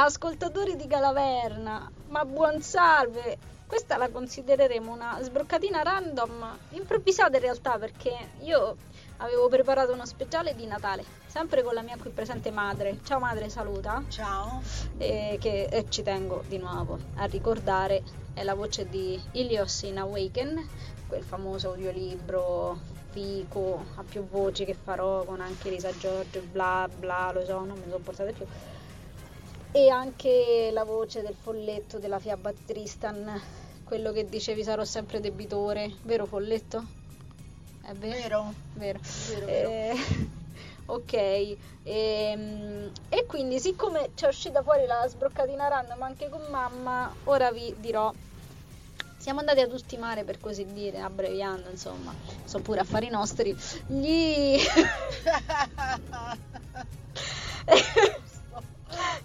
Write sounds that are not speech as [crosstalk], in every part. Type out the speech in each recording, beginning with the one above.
Ascoltatori di Galaverna, ma buon salve! Questa la considereremo una sbroccatina random, improvvisata in realtà perché io avevo preparato uno speciale di Natale, sempre con la mia qui presente madre. Ciao madre, saluta. Ciao. E che e ci tengo di nuovo a ricordare è la voce di Ilios in Awaken, quel famoso audiolibro fico a più voci che farò con anche Lisa Giorgio, bla bla, lo so, non mi sopportate più e anche la voce del folletto della fiaba Tristan, quello che dicevi sarò sempre debitore, vero folletto? È vero? Vero. Vero. Vero, vero. Eh, [laughs] ok, ehm, e, quindi siccome c'è uscita fuori la sbroccatina random anche con mamma, ora vi dirò. Siamo andati ad ultimare per così dire, abbreviando insomma, sono pure affari nostri, gli... [laughs] [laughs]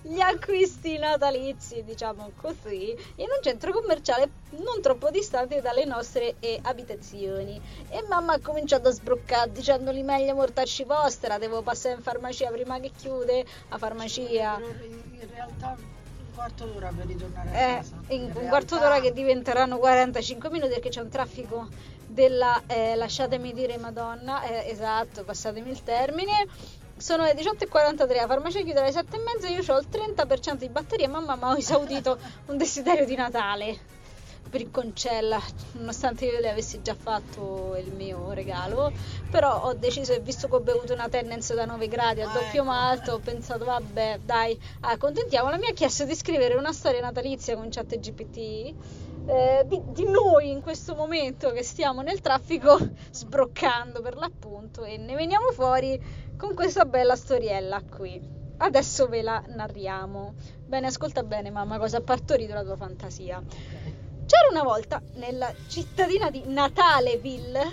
gli acquisti natalizi, diciamo così, in un centro commerciale non troppo distante dalle nostre eh, abitazioni. E mamma ha cominciato a sbroccare dicendogli meglio mortarci vostra, devo passare in farmacia prima che chiude la farmacia. In realtà un quarto d'ora per ritornare a Eh, casa. in un realtà- quarto d'ora che diventeranno 45 minuti perché c'è un traffico della eh, lasciatemi dire madonna eh, esatto passatemi il termine sono le 18.43 la farmacia chiude alle 7.30 io ho il 30% di batteria mamma mi ha esaudito [laughs] un desiderio di Natale. Bricconcella nonostante io le avessi già fatto il mio regalo però ho deciso e visto che ho bevuto una Tennent's da 9 gradi a Ah, doppio ecco. malto ho pensato vabbè dai accontentiamola mi ha chiesto di scrivere una storia natalizia con chat GPT eh, di, di noi in questo momento che stiamo nel traffico [laughs] sbroccando per l'appunto e ne veniamo fuori con questa bella storiella qui. Adesso ve la narriamo. Bene ascolta bene mamma cosa ha partorito la tua fantasia c'era una volta nella cittadina di Nataleville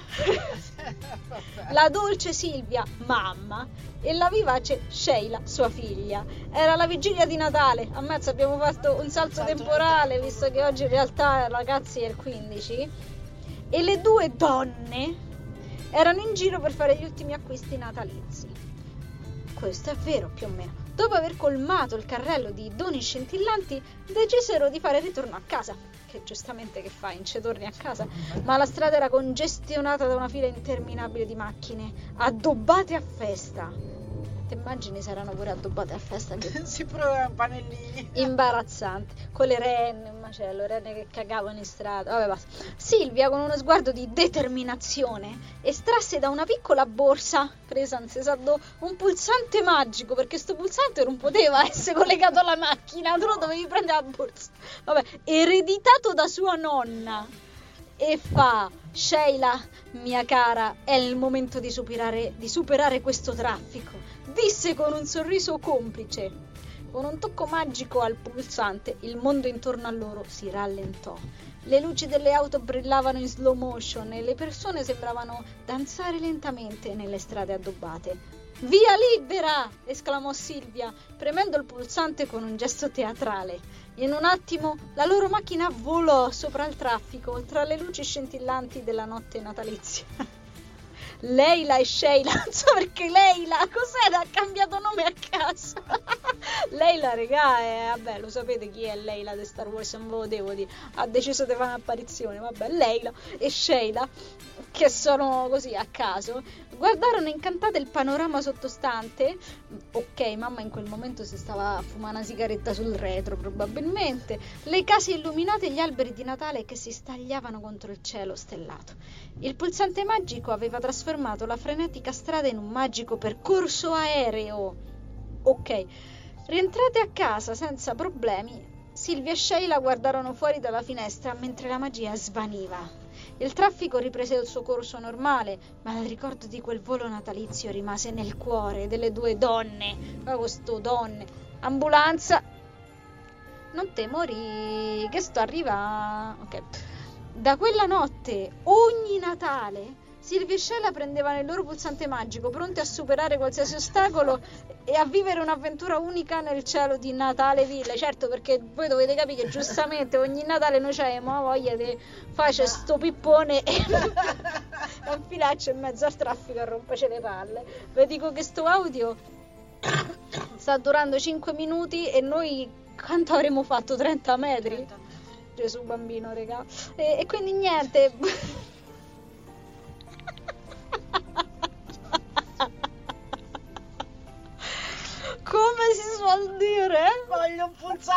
[laughs] la dolce Silvia, mamma, e la vivace Sheila, sua figlia. Era la vigilia di Natale, ammazza abbiamo fatto un salto temporale, visto che oggi in realtà ragazzi è il 15, e le due donne erano in giro per fare gli ultimi acquisti natalizi. Questo è vero, più o meno. Dopo aver colmato il carrello di doni scintillanti, decisero di fare ritorno a casa. Che giustamente che fai? Ci torni a casa? Ma la strada era congestionata da una fila interminabile di macchine, addobbate a festa. Ti immagini se erano pure addobbate a festa? [laughs] Che si provano panellini. imbarazzante. Con le renne un macello renne che cagavano in strada. Vabbè basta. Silvia con uno sguardo di determinazione estrasse da una piccola borsa presa in sesaddo un pulsante magico perché sto pulsante non poteva [laughs] essere collegato alla macchina tu lo dovevi prendere la borsa. Vabbè ereditato da sua nonna e fa Sheila, mia cara, è il momento di superare, di superare questo traffico, disse con un sorriso complice. Con un tocco magico al pulsante, il mondo intorno a loro si rallentò. Le luci delle auto brillavano in slow motion e le persone sembravano danzare lentamente nelle strade addobbate. Via libera! esclamò Silvia, premendo il pulsante con un gesto teatrale. In un attimo la loro macchina volò sopra il traffico, tra le luci scintillanti della notte natalizia. [laughs] Leila e Sheila, [laughs] non so perché Leila, cos'era? Ha cambiato nome a caso. [laughs] Leila, regà, è, vabbè, lo sapete chi è Leila di Star Wars, non ve lo devo dire. Ha deciso di fare un'apparizione, vabbè, Leila e Sheila, che sono così a caso, guardarono incantate il panorama sottostante. Ok, mamma in quel momento si stava a fumare una sigaretta sul retro, probabilmente. Le case illuminate e gli alberi di Natale che si stagliavano contro il cielo stellato. Il pulsante magico aveva trasformato la frenetica strada in un magico percorso aereo. Ok, rientrate a casa senza problemi. Silvia e Sheila guardarono fuori dalla finestra mentre la magia svaniva. Il traffico riprese il suo corso normale, ma il ricordo di quel volo natalizio rimase nel cuore delle due donne. Ma questo donne. Ambulanza. Non te morì, che sto arrivando. Ok. Da quella notte, ogni Natale, Silvia e Sheila prendevano il loro pulsante magico, pronti a superare qualsiasi ostacolo e a vivere un'avventura unica nel cielo di Natale Ville. Certo, perché voi dovete capire che giustamente ogni Natale noi abbiamo voglia di fare sto pippone e [laughs] infilarci in mezzo al traffico a romperci le palle. Vi dico che sto audio [coughs] sta durando 5 minuti e noi quanto avremmo fatto? 30 metri? 30 metri. Gesù bambino, regà. E, e quindi niente. [laughs]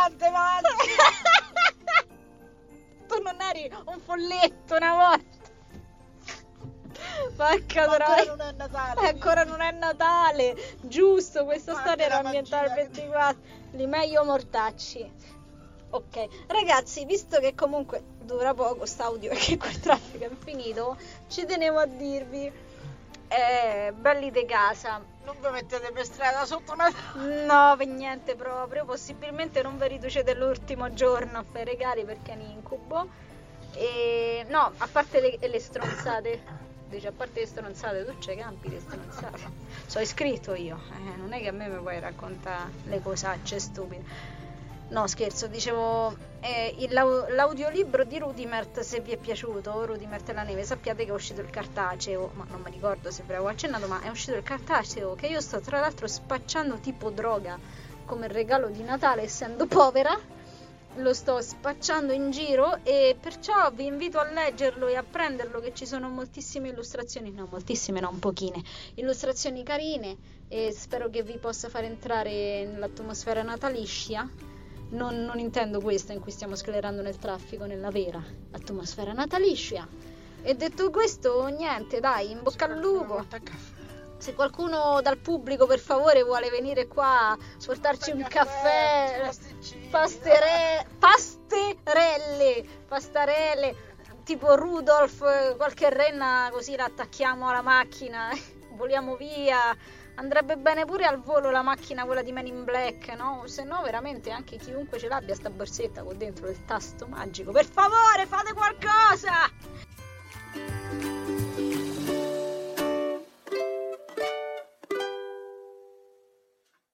pulsante magico. [laughs] tu non eri un folletto una volta. Porca Ma ancora troia. non è Natale. Ancora non è Natale, giusto, questa storia era ambientata al magia che- 24, li meglio mortacci. Ok, ragazzi, visto che comunque dura poco st'audio [laughs] e che quel traffico è finito, ci tenevo a dirvi, eh, belli de casa, Non vi mettete per strada sotto Natale. no, per niente proprio, possibilmente non vi riducete l'ultimo giorno a fare regali perché è un incubo, e no, a parte le, le stronzate, dice a parte le stronzate, tu c'hai campi le stronzate, sono iscritto io, eh, non è che a me mi puoi raccontare le cosacce stupide. No, scherzo, dicevo, eh, il- l'au- l'audiolibro di Rudimert, se vi è piaciuto, Rudimert e la neve, sappiate che è uscito il cartaceo, ma non mi ricordo se ve l'avevo accennato, ma è uscito il cartaceo, che io sto tra l'altro spacciando tipo droga, come regalo di Natale, essendo povera, lo sto spacciando in giro e perciò vi invito a leggerlo e a prenderlo, che ci sono moltissime illustrazioni, no, moltissime no, un pochine, illustrazioni carine e spero che vi possa far entrare nell'atmosfera natalizia. Non, non intendo questa in cui stiamo sclerando nel traffico, nella vera atmosfera natalizia. E detto questo, niente, dai, in bocca al lupo. Se qualcuno dal pubblico per favore vuole venire qua a portarci un caffè, pastere, pasterelle, pastarelle, tipo Rudolf, qualche renna così la attacchiamo alla macchina, [laughs] voliamo via. Andrebbe bene pure al volo la macchina, quella di Men in Black, no? Se no, veramente anche chiunque ce l'abbia sta borsetta con dentro il tasto magico. Per favore, fate qualcosa!